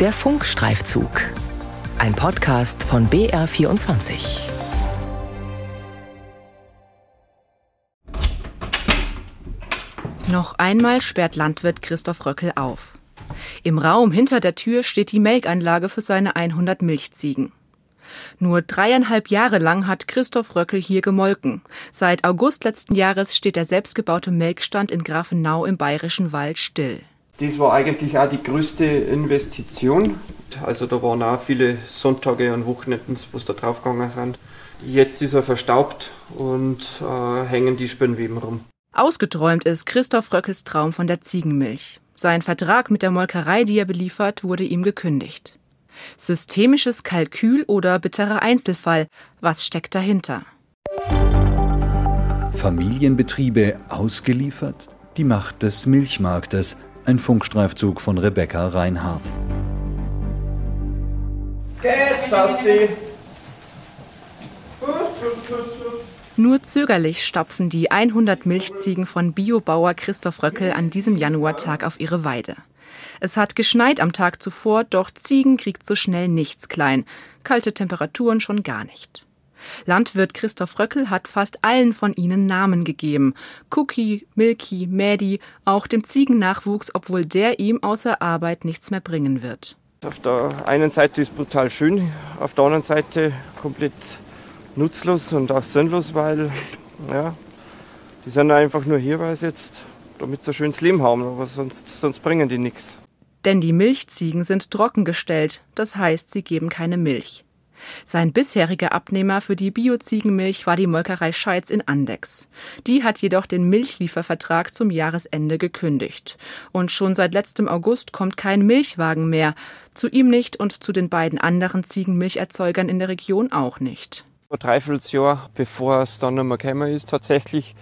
Der Funkstreifzug. Ein Podcast von BR24. Noch einmal sperrt Landwirt Christoph Röckel auf. Im Raum hinter der Tür steht die Melkanlage für seine 100 Milchziegen. Nur dreieinhalb Jahre lang hat Christoph Röckel hier gemolken. Seit August letzten Jahres steht der selbstgebaute Melkstand in Grafenau im Bayerischen Wald still. Das war eigentlich auch die größte Investition. Also da waren auch viele Sonntage und Wochenenden, wo es da draufgegangen sind. Jetzt ist er verstaubt und äh, hängen die Spinnweben rum. Ausgeträumt ist Christoph Röckels Traum von der Ziegenmilch. Sein Vertrag mit der Molkerei, die er beliefert, wurde ihm gekündigt. Systemisches Kalkül oder bitterer Einzelfall. Was steckt dahinter? Familienbetriebe ausgeliefert? Die Macht des Milchmarktes. Ein Funkstreifzug von Rebecca Reinhardt. Geht's, Sassi? Nur zögerlich stapfen die 100 Milchziegen von Biobauer Christoph Röckel an diesem Januartag auf ihre Weide. Es hat geschneit am Tag zuvor, doch Ziegen kriegt so schnell nichts klein. Kalte Temperaturen schon gar nicht. Landwirt Christoph Röckel hat fast allen von ihnen Namen gegeben. Cookie, Milky, Mädi, auch dem Ziegennachwuchs, obwohl der ihm außer Arbeit nichts mehr bringen wird. Auf der einen Seite ist es brutal schön, auf der anderen Seite komplett nutzlos und auch sinnlos, weil ja, die sind einfach nur hier, weil sie jetzt damit sie ein schönes Leben haben, aber sonst, sonst bringen die nichts. Denn die Milchziegen sind trockengestellt, das heißt, sie geben keine Milch. Sein bisheriger Abnehmer für die Bioziegenmilch war die Molkerei Scheitz in Andex. Die hat jedoch den Milchliefervertrag zum Jahresende gekündigt. Und schon seit letztem August kommt kein Milchwagen mehr. Zu ihm nicht und zu den beiden anderen Ziegenmilcherzeugern in der Region auch nicht. Vor dreiviertel Jahr, bevor es dann nicht mehr gekommen ist, tatsächlich,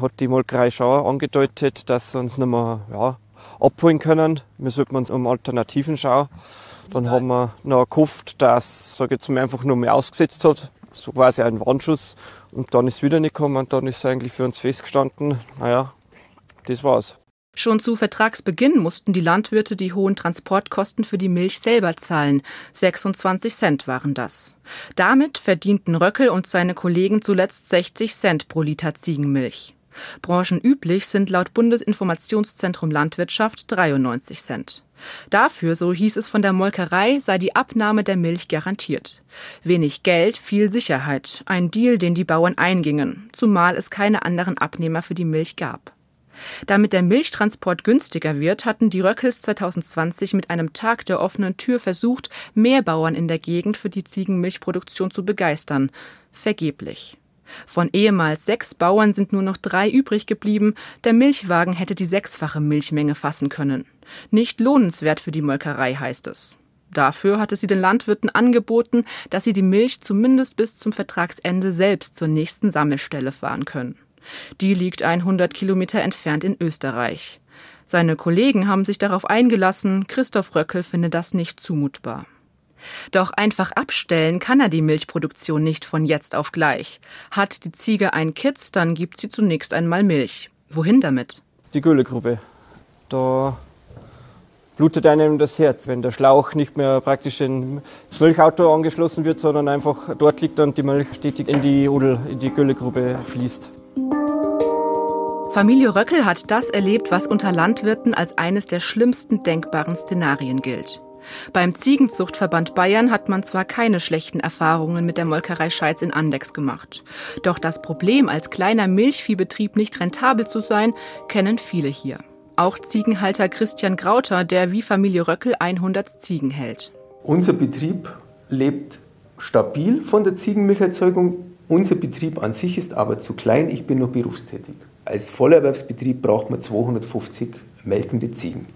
hat die Molkerei schon angedeutet, dass sie uns mehr ja, abholen können. Wir sollten uns um Alternativen schauen. Dann haben wir noch gehofft, dass, sage jetzt mal, einfach nur mehr ausgesetzt hat. So quasi ein Warnschuss. Und dann ist wieder nicht gekommen und dann ist eigentlich für uns festgestanden. Naja, das war's. Schon zu Vertragsbeginn mussten die Landwirte die hohen Transportkosten für die Milch selber zahlen. 26 Cent waren das. Damit verdienten Röckel und seine Kollegen zuletzt 60 Cent pro Liter Ziegenmilch. Branchenüblich sind laut Bundesinformationszentrum Landwirtschaft 93 Cent. Dafür, so hieß es von der Molkerei, sei die Abnahme der Milch garantiert. Wenig Geld, viel Sicherheit. Ein Deal, den die Bauern eingingen, zumal es keine anderen Abnehmer für die Milch gab. Damit der Milchtransport günstiger wird, hatten die Röckels 2020 mit einem Tag der offenen Tür versucht, mehr Bauern in der Gegend für die Ziegenmilchproduktion zu begeistern. Vergeblich. Von ehemals sechs Bauern sind nur noch drei übrig geblieben. Der Milchwagen hätte die sechsfache Milchmenge fassen können. Nicht lohnenswert für die Molkerei heißt es. Dafür hatte sie den Landwirten angeboten, dass sie die Milch zumindest bis zum Vertragsende selbst zur nächsten Sammelstelle fahren können. Die liegt 100 Kilometer entfernt in Österreich. Seine Kollegen haben sich darauf eingelassen, Christoph Röckel findet das nicht zumutbar. Doch einfach abstellen kann er die Milchproduktion nicht von jetzt auf gleich. Hat die Ziege ein Kitz, dann gibt sie zunächst einmal Milch. Wohin damit? Die Güllegrube. Da blutet einem das Herz, wenn der Schlauch nicht mehr praktisch ins Milchauto angeschlossen wird, sondern einfach dort liegt und die Milch stetig in die Odel, in die Güllegrube fließt. Familie Röckel hat das erlebt, was unter Landwirten als eines der schlimmsten denkbaren Szenarien gilt. Beim Ziegenzuchtverband Bayern hat man zwar keine schlechten Erfahrungen mit der Molkerei Scheitz in Andex gemacht. Doch das Problem, als kleiner Milchviehbetrieb nicht rentabel zu sein, kennen viele hier. Auch Ziegenhalter Christian Grauter, der wie Familie Röckel 100 Ziegen hält. Unser Betrieb lebt stabil von der Ziegenmilcherzeugung. Unser Betrieb an sich ist aber zu klein. Ich bin nur berufstätig. Als Vollerwerbsbetrieb braucht man 250 melkende Ziegen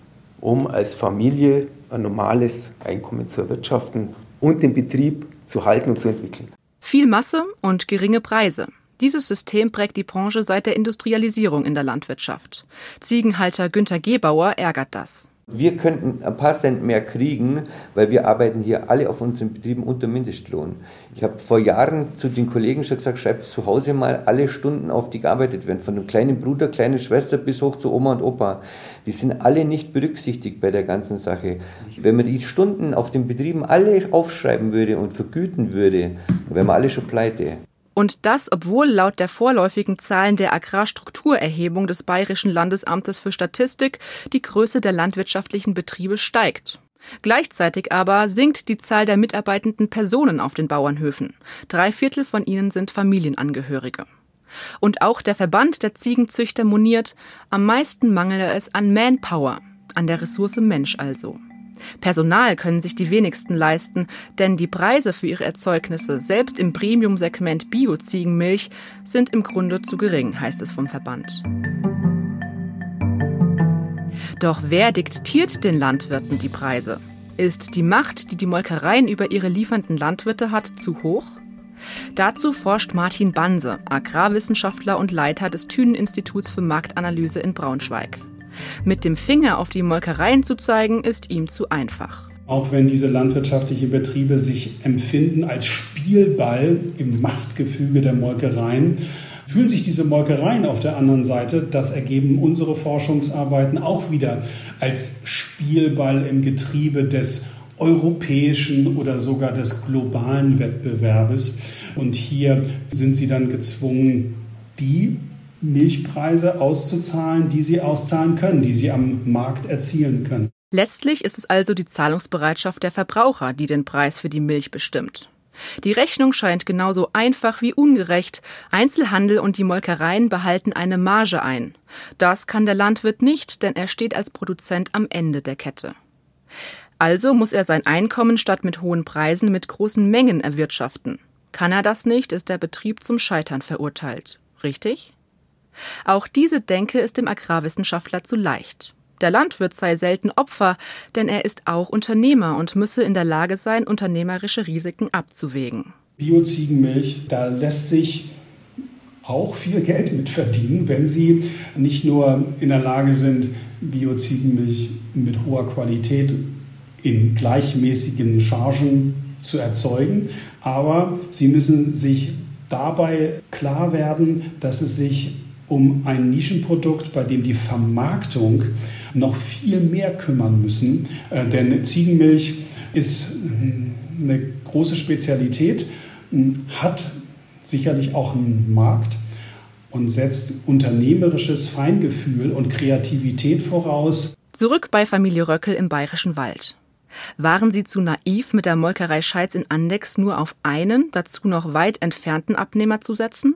um als Familie ein normales Einkommen zu erwirtschaften und den Betrieb zu halten und zu entwickeln. Viel Masse und geringe Preise. Dieses System prägt die Branche seit der Industrialisierung in der Landwirtschaft. Ziegenhalter Günther Gebauer ärgert das. Wir könnten ein paar Cent mehr kriegen, weil wir arbeiten hier alle auf unseren Betrieben unter Mindestlohn. Ich habe vor Jahren zu den Kollegen schon gesagt, schreibt zu Hause mal alle Stunden auf, die gearbeitet werden. Von dem kleinen Bruder, kleine Schwester bis hoch zu Oma und Opa. Die sind alle nicht berücksichtigt bei der ganzen Sache. Wenn man die Stunden auf den Betrieben alle aufschreiben würde und vergüten würde, wären wir alle schon pleite. Und das, obwohl laut der vorläufigen Zahlen der Agrarstrukturerhebung des Bayerischen Landesamtes für Statistik die Größe der landwirtschaftlichen Betriebe steigt. Gleichzeitig aber sinkt die Zahl der mitarbeitenden Personen auf den Bauernhöfen. Drei Viertel von ihnen sind Familienangehörige. Und auch der Verband der Ziegenzüchter moniert, am meisten mangele es an Manpower, an der Ressource Mensch also. Personal können sich die wenigsten leisten, denn die Preise für ihre Erzeugnisse, selbst im Premium-Segment Bio-Ziegenmilch, sind im Grunde zu gering, heißt es vom Verband. Doch wer diktiert den Landwirten die Preise? Ist die Macht, die die Molkereien über ihre liefernden Landwirte hat, zu hoch? Dazu forscht Martin Banse, Agrarwissenschaftler und Leiter des Thünen-Instituts für Marktanalyse in Braunschweig. Mit dem Finger auf die Molkereien zu zeigen, ist ihm zu einfach. Auch wenn diese landwirtschaftlichen Betriebe sich empfinden als Spielball im Machtgefüge der Molkereien, fühlen sich diese Molkereien auf der anderen Seite, das ergeben unsere Forschungsarbeiten auch wieder als Spielball im Getriebe des europäischen oder sogar des globalen Wettbewerbes. Und hier sind sie dann gezwungen, die Milchpreise auszuzahlen, die sie auszahlen können, die sie am Markt erzielen können. Letztlich ist es also die Zahlungsbereitschaft der Verbraucher, die den Preis für die Milch bestimmt. Die Rechnung scheint genauso einfach wie ungerecht. Einzelhandel und die Molkereien behalten eine Marge ein. Das kann der Landwirt nicht, denn er steht als Produzent am Ende der Kette. Also muss er sein Einkommen statt mit hohen Preisen mit großen Mengen erwirtschaften. Kann er das nicht, ist der Betrieb zum Scheitern verurteilt. Richtig? Auch diese Denke ist dem Agrarwissenschaftler zu leicht. Der Landwirt sei selten Opfer, denn er ist auch Unternehmer und müsse in der Lage sein, unternehmerische Risiken abzuwägen. Bioziegenmilch, da lässt sich auch viel Geld mit verdienen, wenn sie nicht nur in der Lage sind, Bioziegenmilch mit hoher Qualität in gleichmäßigen Chargen zu erzeugen, aber sie müssen sich dabei klar werden, dass es sich um ein Nischenprodukt, bei dem die Vermarktung noch viel mehr kümmern müssen. Äh, denn Ziegenmilch ist äh, eine große Spezialität, äh, hat sicherlich auch einen Markt und setzt unternehmerisches Feingefühl und Kreativität voraus. Zurück bei Familie Röckel im Bayerischen Wald. Waren Sie zu naiv, mit der Molkerei Scheitz in Andex nur auf einen, dazu noch weit entfernten Abnehmer zu setzen?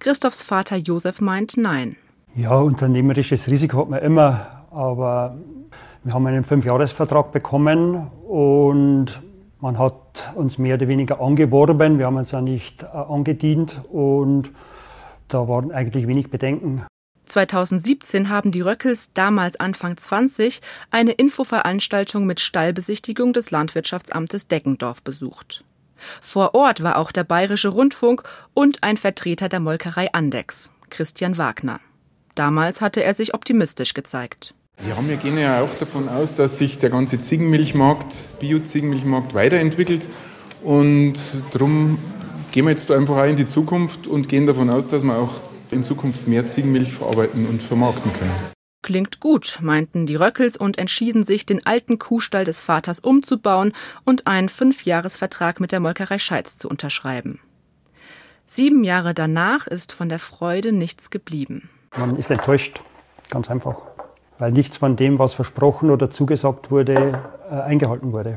Christophs Vater Josef meint nein. Ja, unternehmerisches Risiko hat man immer, aber wir haben einen Fünfjahresvertrag bekommen und man hat uns mehr oder weniger angeworben. Wir haben uns ja nicht äh, angedient und da waren eigentlich wenig Bedenken. 2017 haben die Röckels, damals Anfang 20, eine Infoveranstaltung mit Stallbesichtigung des Landwirtschaftsamtes Deckendorf besucht. Vor Ort war auch der Bayerische Rundfunk und ein Vertreter der Molkerei Andex, Christian Wagner. Damals hatte er sich optimistisch gezeigt. Ja, wir gehen ja auch davon aus, dass sich der ganze Ziegenmilchmarkt, Bio-Ziegenmilchmarkt weiterentwickelt. Und darum gehen wir jetzt einfach auch in die Zukunft und gehen davon aus, dass wir auch in Zukunft mehr Ziegenmilch verarbeiten und vermarkten können. Klingt gut, meinten die Röckels und entschieden sich, den alten Kuhstall des Vaters umzubauen und einen Fünfjahresvertrag mit der Molkerei Scheitz zu unterschreiben. Sieben Jahre danach ist von der Freude nichts geblieben. Man ist enttäuscht, ganz einfach, weil nichts von dem, was versprochen oder zugesagt wurde, äh, eingehalten wurde.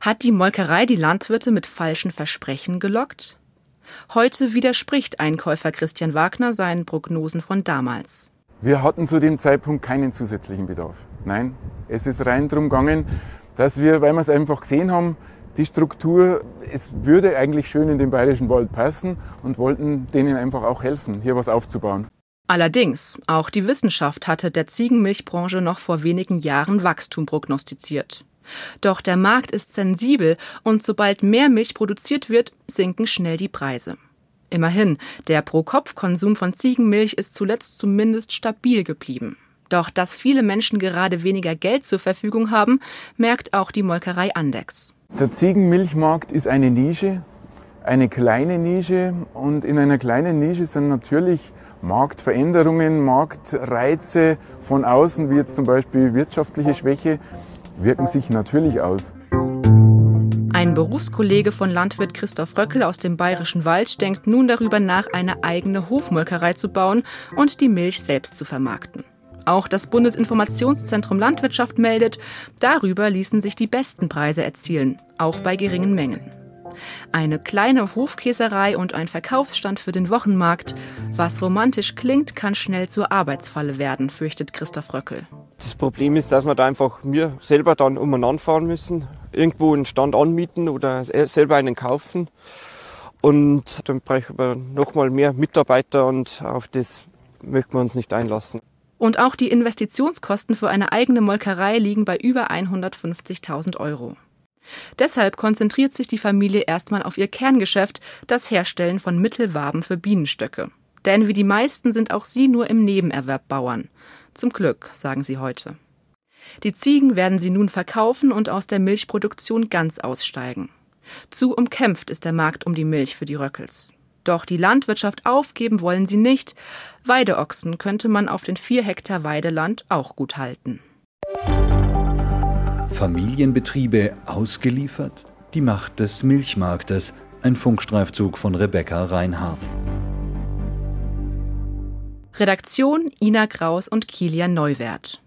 Hat die Molkerei die Landwirte mit falschen Versprechen gelockt? Heute widerspricht Einkäufer Christian Wagner seinen Prognosen von damals. Wir hatten zu dem Zeitpunkt keinen zusätzlichen Bedarf. Nein, es ist rein darum gegangen, dass wir, weil wir es einfach gesehen haben, die Struktur, es würde eigentlich schön in den bayerischen Wald passen und wollten denen einfach auch helfen, hier was aufzubauen. Allerdings, auch die Wissenschaft hatte der Ziegenmilchbranche noch vor wenigen Jahren Wachstum prognostiziert. Doch der Markt ist sensibel und sobald mehr Milch produziert wird, sinken schnell die Preise. Immerhin, der Pro-Kopf-Konsum von Ziegenmilch ist zuletzt zumindest stabil geblieben. Doch dass viele Menschen gerade weniger Geld zur Verfügung haben, merkt auch die Molkerei Andex. Der Ziegenmilchmarkt ist eine Nische, eine kleine Nische und in einer kleinen Nische sind natürlich Marktveränderungen, Marktreize von außen, wie jetzt zum Beispiel wirtschaftliche Schwäche, wirken sich natürlich aus. Ein Berufskollege von Landwirt Christoph Röckel aus dem Bayerischen Wald denkt nun darüber nach, eine eigene Hofmolkerei zu bauen und die Milch selbst zu vermarkten. Auch das Bundesinformationszentrum Landwirtschaft meldet, darüber ließen sich die besten Preise erzielen, auch bei geringen Mengen. Eine kleine Hofkäserei und ein Verkaufsstand für den Wochenmarkt. Was romantisch klingt, kann schnell zur Arbeitsfalle werden, fürchtet Christoph Röckel. Das Problem ist, dass wir da einfach mir selber dann umeinander fahren müssen, irgendwo einen Stand anmieten oder selber einen kaufen. Und dann brauchen wir nochmal mehr Mitarbeiter und auf das möchten wir uns nicht einlassen. Und auch die Investitionskosten für eine eigene Molkerei liegen bei über 150.000 Euro. Deshalb konzentriert sich die Familie erstmal auf ihr Kerngeschäft, das Herstellen von Mittelwaben für Bienenstöcke. Denn wie die meisten sind auch sie nur im Nebenerwerb Bauern. Zum Glück, sagen sie heute. Die Ziegen werden sie nun verkaufen und aus der Milchproduktion ganz aussteigen. Zu umkämpft ist der Markt um die Milch für die Röckels. Doch die Landwirtschaft aufgeben wollen sie nicht. Weideochsen könnte man auf den vier Hektar Weideland auch gut halten. Familienbetriebe ausgeliefert? Die Macht des Milchmarktes. Ein Funkstreifzug von Rebecca Reinhardt. Redaktion Ina Kraus und Kilian Neuwert.